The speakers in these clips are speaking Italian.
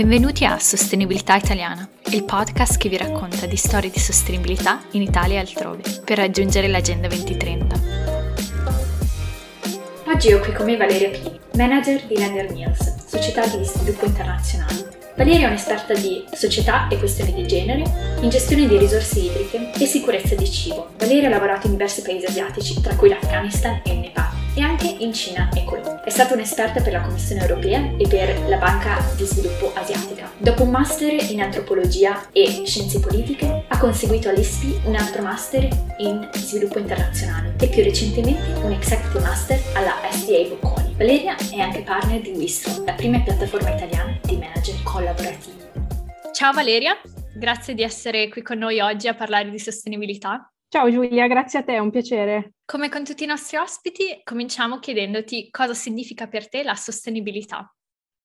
Benvenuti a Sostenibilità Italiana, il podcast che vi racconta di storie di sostenibilità in Italia e altrove, per raggiungere l'Agenda 2030. Oggi ho qui con me Valeria Pini, manager di Lender Mills, società di sviluppo internazionale. Valeria è un'esperta di società e questioni di genere, in gestione di risorse idriche e sicurezza di cibo. Valeria ha lavorato in diversi paesi asiatici, tra cui l'Afghanistan e il Nepal e anche in Cina e Colombia. È stata un'esperta per la Commissione europea e per la Banca di Sviluppo Asiatica. Dopo un master in antropologia e scienze politiche, ha conseguito all'ISPI un altro master in sviluppo internazionale e più recentemente un executive master alla SDA Bocconi. Valeria è anche partner di Wistro, la prima piattaforma italiana manager collaborativi. Ciao Valeria, grazie di essere qui con noi oggi a parlare di sostenibilità. Ciao Giulia, grazie a te, è un piacere. Come con tutti i nostri ospiti, cominciamo chiedendoti cosa significa per te la sostenibilità.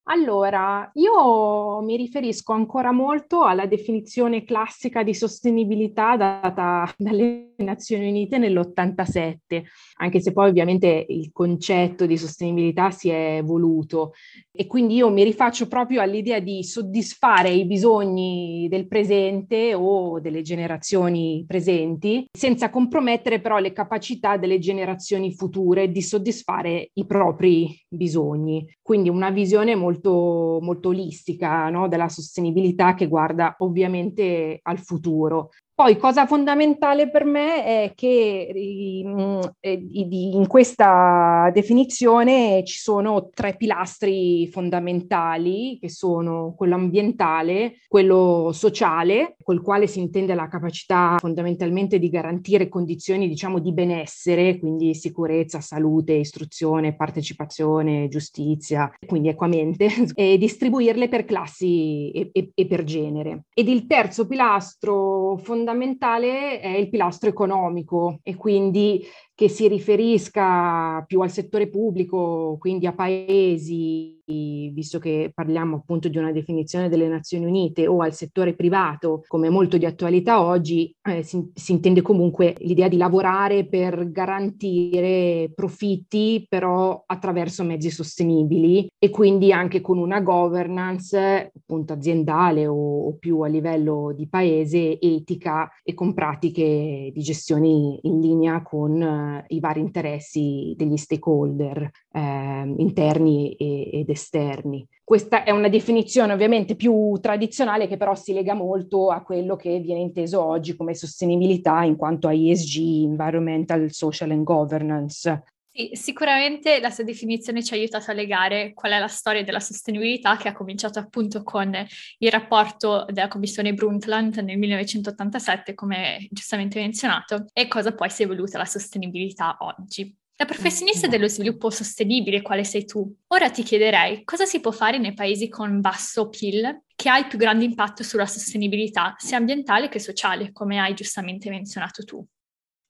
Allora, io mi riferisco ancora molto alla definizione classica di sostenibilità data dalle Nazioni Unite nell'87, anche se poi ovviamente il concetto di sostenibilità si è evoluto e quindi io mi rifaccio proprio all'idea di soddisfare i bisogni del presente o delle generazioni presenti, senza compromettere però le capacità delle generazioni future di soddisfare i propri bisogni. Quindi una visione molto molto, molto olistica no? della sostenibilità che guarda ovviamente al futuro. Poi, cosa fondamentale per me è che mm, in questa definizione ci sono tre pilastri fondamentali, che sono quello ambientale, quello sociale, col quale si intende la capacità fondamentalmente di garantire condizioni, diciamo, di benessere, quindi sicurezza, salute, istruzione, partecipazione, giustizia, quindi equamente, e distribuirle per classi e, e, e per genere. Ed il terzo pilastro fondamentale è il pilastro economico e quindi che si riferisca più al settore pubblico, quindi a paesi, visto che parliamo appunto di una definizione delle Nazioni Unite, o al settore privato, come molto di attualità oggi, eh, si, si, intende comunque l'idea di lavorare per garantire profitti, però attraverso mezzi sostenibili e quindi anche con una governance appunto aziendale o, o più a livello di paese etica e con pratiche di gestione in linea con i vari interessi degli stakeholder eh, interni e, ed esterni. Questa è una definizione ovviamente più tradizionale che però si lega molto a quello che viene inteso oggi come sostenibilità in quanto a ESG, Environmental, Social and Governance. Sì, sicuramente la sua definizione ci ha aiutato a legare qual è la storia della sostenibilità che ha cominciato appunto con il rapporto della Commissione Brundtland nel 1987, come giustamente menzionato, e cosa poi si è evoluta la sostenibilità oggi. Da professionista dello sviluppo sostenibile, quale sei tu, ora ti chiederei cosa si può fare nei paesi con basso PIL che ha il più grande impatto sulla sostenibilità, sia ambientale che sociale, come hai giustamente menzionato tu.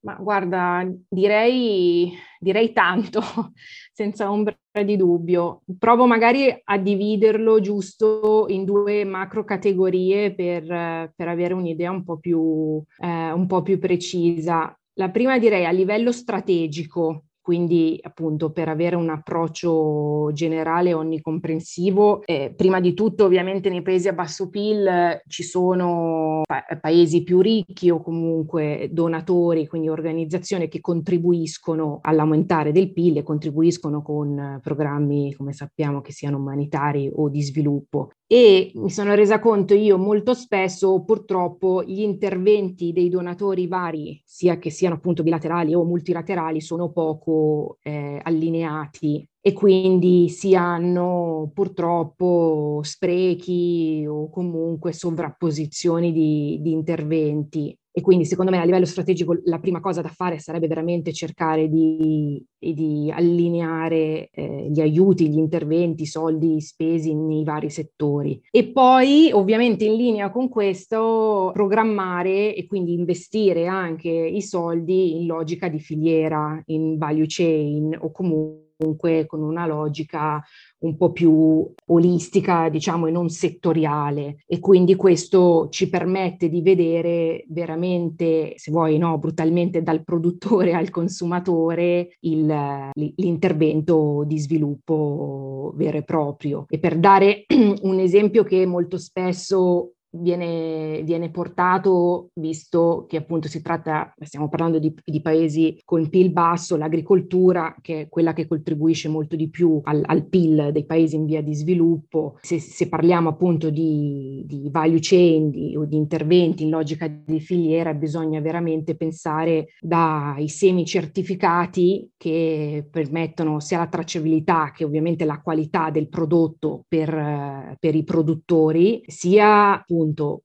Ma guarda, direi, direi tanto, senza ombra di dubbio. Provo magari a dividerlo giusto in due macro categorie per, per avere un'idea un po, più, eh, un po' più precisa. La prima direi a livello strategico, quindi appunto per avere un approccio generale onnicomprensivo, eh, prima di tutto ovviamente nei paesi a basso PIL eh, ci sono pa- paesi più ricchi o comunque donatori, quindi organizzazioni che contribuiscono all'aumentare del PIL e contribuiscono con programmi, come sappiamo, che siano umanitari o di sviluppo. E mi sono resa conto io molto spesso purtroppo gli interventi dei donatori vari, sia che siano appunto bilaterali o multilaterali, sono poco eh, allineati e quindi si hanno purtroppo sprechi o comunque sovrapposizioni di, di interventi e quindi secondo me a livello strategico la prima cosa da fare sarebbe veramente cercare di, di allineare eh, gli aiuti, gli interventi, i soldi spesi nei vari settori. E poi ovviamente in linea con questo programmare e quindi investire anche i soldi in logica di filiera, in value chain o comunque comunque con una logica un po' più olistica, diciamo, e non settoriale. E quindi questo ci permette di vedere veramente, se vuoi, no, brutalmente dal produttore al consumatore il, l'intervento di sviluppo vero e proprio. E per dare un esempio che molto spesso viene, viene, portato, visto che appunto si tratta, stiamo parlando di, di, paesi con PIL basso, l'agricoltura che è quella che contribuisce molto di più al, al PIL dei paesi in via di sviluppo, se, se parliamo appunto di, di value chain di, o di interventi in logica di filiera, bisogna veramente pensare dai semi certificati che permettono sia la tracciabilità che ovviamente la qualità del prodotto per, per i produttori, sia appunto appunto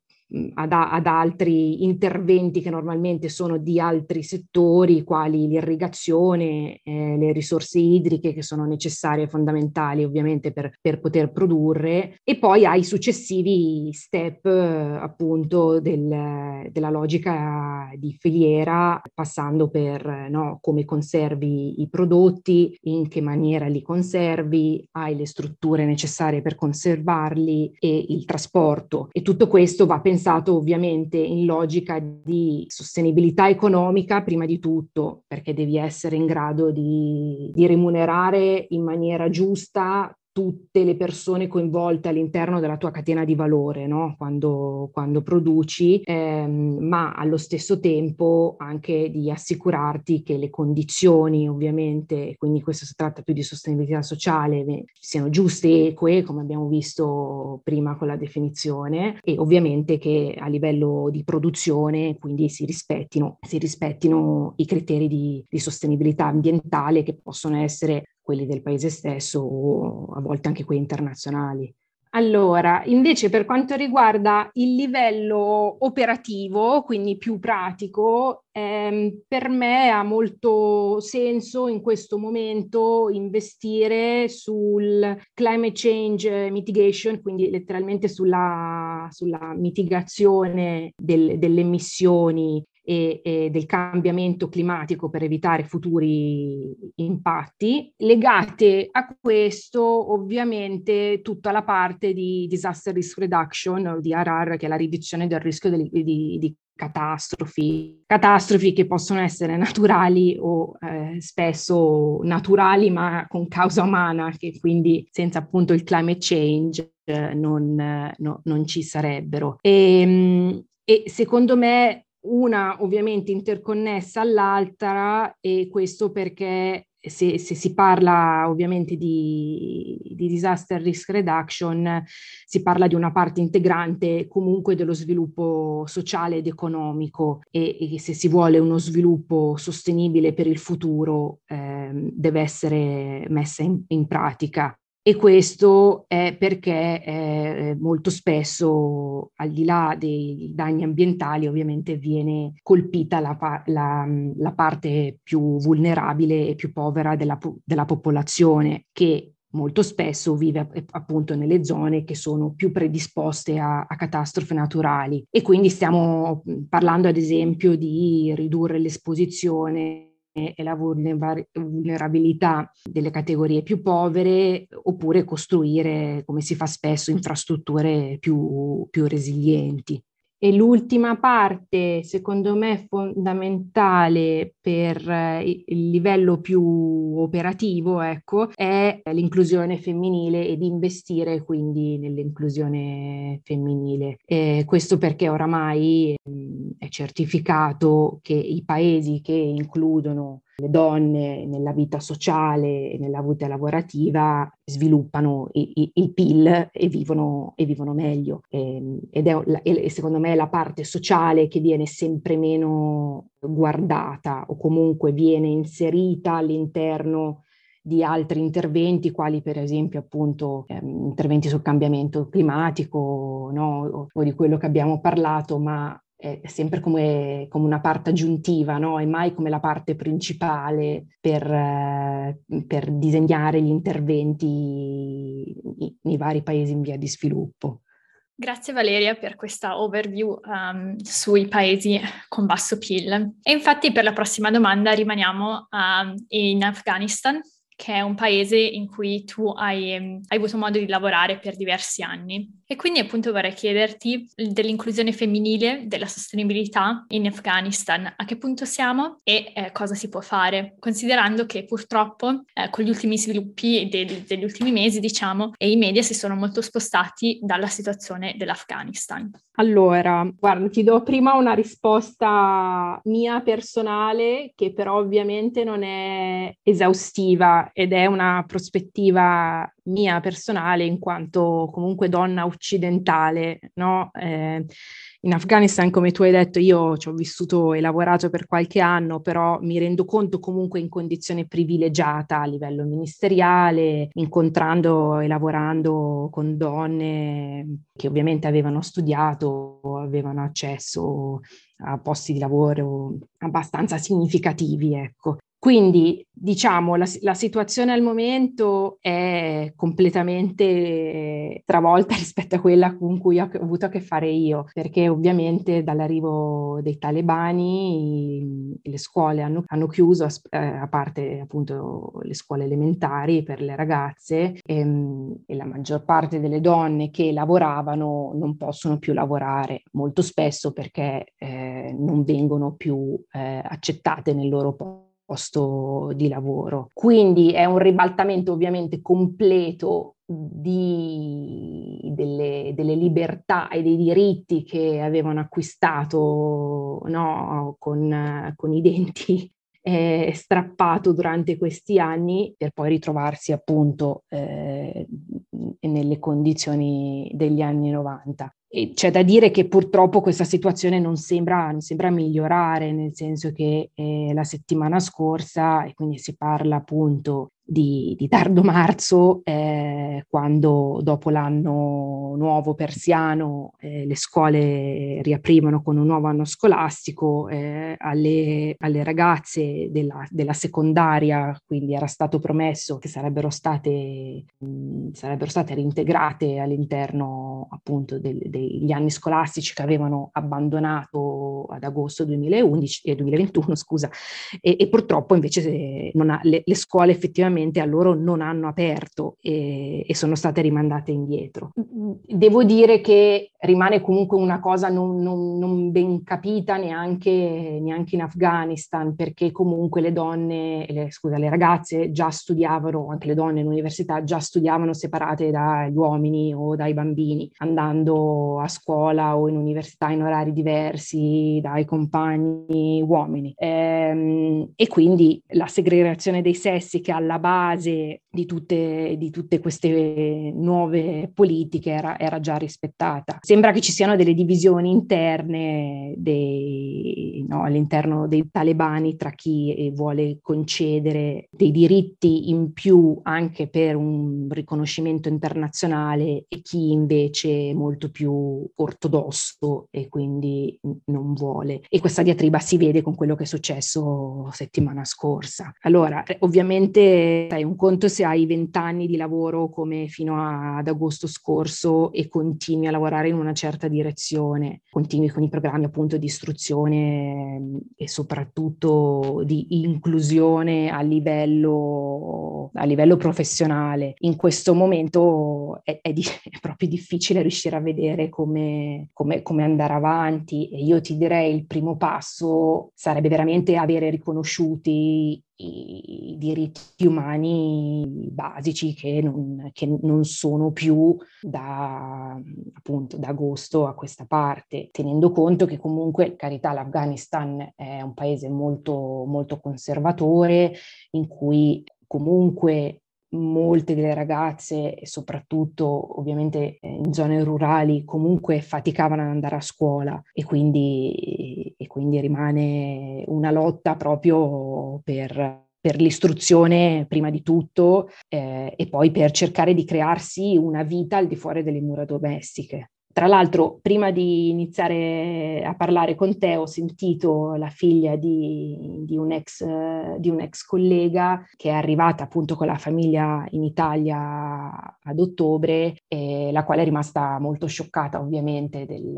ad, ad, altri interventi che normalmente sono di altri settori, quali l'irrigazione, eh, le risorse idriche che sono necessarie e fondamentali ovviamente per, per, poter produrre, e poi ai successivi step eh, appunto del, della logica di filiera, passando per no, come conservi i prodotti, in che maniera li conservi, hai le strutture necessarie per conservarli e il trasporto. E tutto questo va pensato pensato ovviamente in logica di sostenibilità economica prima di tutto, perché devi essere in grado di, di remunerare in maniera giusta tutte le persone coinvolte all'interno della tua catena di valore no? quando, quando, produci, ehm, ma allo stesso tempo anche di assicurarti che le condizioni ovviamente, quindi questo si tratta più di sostenibilità sociale, siano giuste e eque, come abbiamo visto prima con la definizione, e ovviamente che a livello di produzione quindi si rispettino, si rispettino i criteri di, di sostenibilità ambientale che possono essere quelli del paese stesso o a volte anche quelli internazionali. Allora, invece per quanto riguarda il livello operativo, quindi più pratico, ehm, per me ha molto senso in questo momento investire sul climate change mitigation, quindi letteralmente sulla, sulla mitigazione del, delle emissioni e, e, del cambiamento climatico per evitare futuri impatti. Legate a questo ovviamente tutta la parte di disaster risk reduction o di ARAR che è la riduzione del rischio di, di, di catastrofi, catastrofi che possono essere naturali o eh, spesso naturali ma con causa umana, che quindi senza appunto il climate change eh, non, no, non, ci sarebbero. E, ehm, e secondo me una ovviamente interconnessa all'altra e questo perché se, se, si parla ovviamente di, di, disaster risk reduction, si parla di una parte integrante comunque dello sviluppo sociale ed economico e, e se si vuole uno sviluppo sostenibile per il futuro eh, deve essere messa in, in pratica. E questo è perché eh, molto spesso, al di là dei danni ambientali, ovviamente viene colpita la, la, la parte più vulnerabile e più povera della, della popolazione, che molto spesso vive appunto nelle zone che sono più predisposte a, a, catastrofi naturali. E quindi stiamo parlando ad esempio di ridurre l'esposizione e la vulnerabilità delle categorie più povere oppure costruire, come si fa spesso, infrastrutture più, più resilienti. E l'ultima parte, secondo me, fondamentale per eh, il livello più operativo, ecco, è l'inclusione femminile ed investire quindi nell'inclusione femminile. E questo perché oramai mm, è certificato che i paesi che includono le donne nella vita sociale e nella vita lavorativa sviluppano i, i, il PIL e vivono, e vivono meglio. E, ehm, ed è e secondo me la parte sociale che viene sempre meno guardata o comunque viene inserita all'interno di altri interventi, quali per esempio appunto ehm, interventi sul cambiamento climatico no? o, o, di quello che abbiamo parlato, ma è sempre come, come una parte aggiuntiva no? e mai come la parte principale per, eh, per disegnare gli interventi nei vari paesi in via di sviluppo. Grazie Valeria per questa overview um, sui paesi con basso PIL. E infatti per la prossima domanda rimaniamo um, in Afghanistan che è un paese in cui tu hai, hai avuto modo di lavorare per diversi anni. E quindi appunto vorrei chiederti dell'inclusione femminile, della sostenibilità in Afghanistan, a che punto siamo e eh, cosa si può fare, considerando che purtroppo eh, con gli ultimi sviluppi del, degli ultimi mesi, diciamo, i media si sono molto spostati dalla situazione dell'Afghanistan. Allora, guarda, ti do prima una risposta mia personale, che però ovviamente non è esaustiva ed è una prospettiva mia personale in quanto comunque donna occidentale, no? Eh, in Afghanistan, come tu hai detto, io ci ho vissuto e lavorato per qualche anno, però mi rendo conto comunque in condizione privilegiata a livello ministeriale, incontrando e lavorando con donne che ovviamente avevano studiato, avevano accesso a posti di lavoro abbastanza significativi, ecco. Quindi diciamo la, la, situazione al momento è completamente travolta rispetto a quella con cui ho avuto a che fare io, perché ovviamente dall'arrivo dei talebani le scuole hanno, hanno chiuso, a, eh, a, parte appunto le scuole elementari per le ragazze e, ehm, e la maggior parte delle donne che lavoravano non possono più lavorare, molto spesso perché eh, non vengono più eh, accettate nel loro posto posto di lavoro. Quindi è un ribaltamento ovviamente completo di, delle, delle, libertà e dei diritti che avevano acquistato no, con, con i denti eh, strappato durante questi anni per poi ritrovarsi appunto eh, nelle condizioni degli anni 90. E c'è da dire che purtroppo questa situazione non sembra, non sembra migliorare, nel senso che eh, la settimana scorsa, e quindi si parla appunto di, di tardo marzo, eh, quando dopo l'anno nuovo persiano eh, le scuole riaprivano con un nuovo anno scolastico, eh, alle, alle, ragazze della, della, secondaria, quindi era stato promesso che sarebbero state, mh, sarebbero state reintegrate all'interno appunto degli anni scolastici che avevano abbandonato ad agosto 2011, eh, 2021, scusa, e, e purtroppo invece ha, le, le scuole effettivamente ovviamente a loro non hanno aperto e, e, sono state rimandate indietro. Devo dire che rimane comunque una cosa non, non, non ben capita neanche, neanche, in Afghanistan, perché comunque le donne, le, scusa, le ragazze già studiavano, anche le donne in università già studiavano separate dagli uomini o dai bambini, andando a scuola o in università in orari diversi dai compagni uomini. Ehm, e quindi la segregazione dei sessi che alla base base di tutte, di tutte queste nuove politiche era, era, già rispettata. Sembra che ci siano delle divisioni interne dei, no, all'interno dei talebani tra chi vuole concedere dei diritti in più anche per un riconoscimento internazionale e chi invece è molto più ortodosso e quindi non vuole. E questa diatriba si vede con quello che è successo settimana scorsa. Allora, ovviamente sai, un conto se hai 20 anni di lavoro come fino a, ad agosto scorso e continui a lavorare in una certa direzione, continui con i programmi appunto di istruzione e soprattutto di inclusione a livello, a livello professionale. In questo momento è, è, di, è proprio difficile riuscire a vedere come, come, come andare avanti e io ti direi il primo passo sarebbe veramente avere riconosciuti i diritti umani basici che non, che non, sono più da, appunto, da agosto a questa parte, tenendo conto che comunque, carità, l'Afghanistan è un paese molto, molto conservatore in cui comunque molte delle ragazze, soprattutto ovviamente in zone rurali, comunque faticavano ad andare a scuola e quindi, e quindi rimane una lotta proprio per, per l'istruzione prima di tutto eh, e poi per cercare di crearsi una vita al di fuori delle mura domestiche. Tra l'altro, prima di iniziare a parlare con te, ho sentito la figlia di, di, un, ex, di un ex collega che è arrivata appunto con la famiglia in Italia ad ottobre, eh, la quale è rimasta molto scioccata ovviamente del,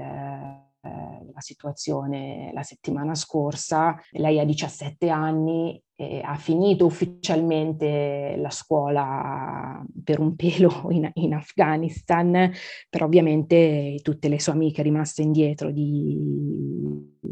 la situazione la settimana scorsa. Lei ha 17 anni eh, ha finito ufficialmente la scuola per un pelo in, in, Afghanistan, però ovviamente tutte le sue amiche rimaste indietro di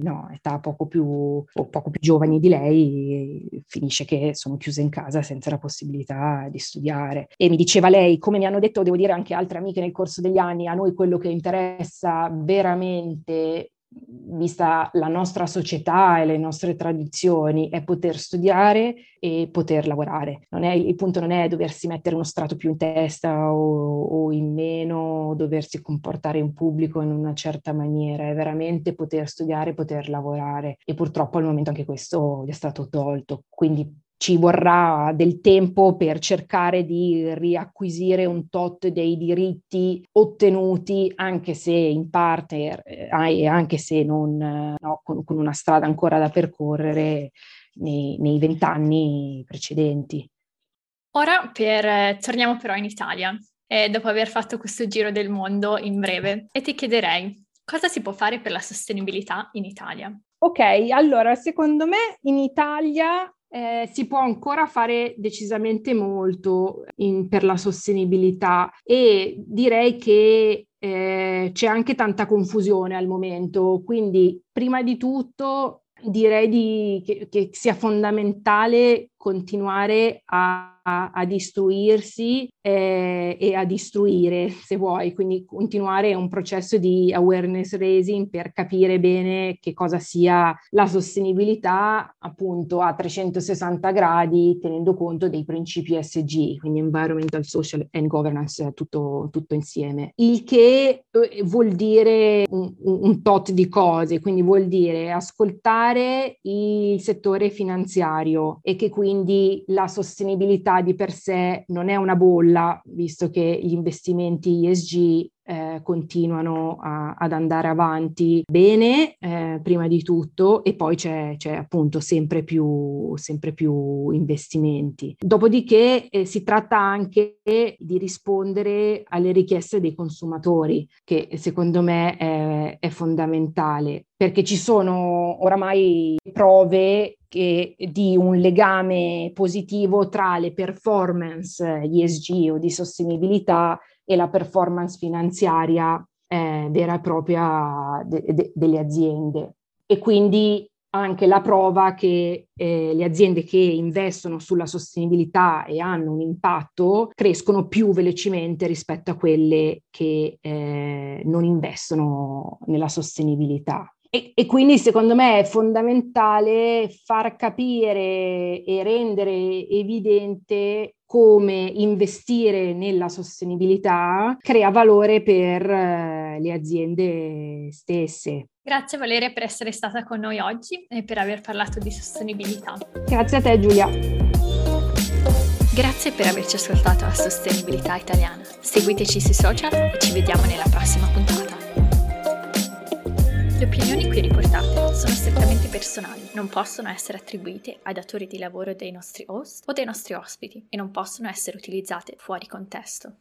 no, età poco più, poco più giovani di lei, finisce che sono chiuse in casa senza la possibilità di studiare. E mi diceva lei, come mi hanno detto, devo dire anche altre amiche nel corso degli anni, a noi quello che interessa veramente vista la nostra società e le nostre tradizioni, è poter studiare e poter lavorare. È, il punto non è doversi mettere uno strato più in testa o, o, in meno, doversi comportare in pubblico in una certa maniera, è veramente poter studiare e poter lavorare. E purtroppo al momento anche questo gli è stato tolto. Quindi ci vorrà del tempo per cercare di riacquisire un tot dei diritti ottenuti, anche se in parte eh, e anche se non no, con, con, una strada ancora da percorrere nei vent'anni precedenti. Ora per, torniamo però in Italia, eh, dopo aver fatto questo giro del mondo in breve, e ti chiederei cosa si può fare per la sostenibilità in Italia? Ok, allora secondo me in Italia eh, si può ancora fare decisamente molto in, per la sostenibilità e direi che eh, c'è anche tanta confusione al momento, quindi prima di tutto direi di, che, che sia fondamentale continuare a a, a istruirsi eh, e a istruire, se vuoi, quindi continuare un processo di awareness raising per capire bene che cosa sia la sostenibilità appunto a 360 gradi tenendo conto dei principi SG, quindi environmental, social and governance, tutto, tutto insieme. Il che eh, vuol dire un, un tot di cose, quindi vuol dire ascoltare il settore finanziario e che quindi la sostenibilità di per sé non è una bolla, visto che gli investimenti ESG eh, continuano a, ad andare avanti bene, eh, prima di tutto, e poi c'è, c'è appunto sempre più, sempre più, investimenti. Dopodiché eh, si tratta anche di rispondere alle richieste dei consumatori, che secondo me è, è fondamentale, perché ci sono oramai prove che, di un legame positivo tra le performance ESG o di sostenibilità e la performance finanziaria eh, vera e propria de- de- delle aziende. E quindi anche la prova che eh, le aziende che investono sulla sostenibilità e hanno un impatto crescono più velocemente rispetto a quelle che eh, non investono nella sostenibilità. E, e, quindi secondo me è fondamentale far capire e rendere evidente come investire nella sostenibilità crea valore per eh, le aziende stesse. Grazie Valeria per essere stata con noi oggi e per aver parlato di sostenibilità. Grazie a te Giulia. Grazie per averci ascoltato a Sostenibilità Italiana. Seguiteci sui social e ci vediamo nella prossima puntata. Le opinioni qui riportate sono strettamente personali, non possono essere attribuite ai datori di lavoro dei nostri host o dei nostri ospiti e non possono essere utilizzate fuori contesto.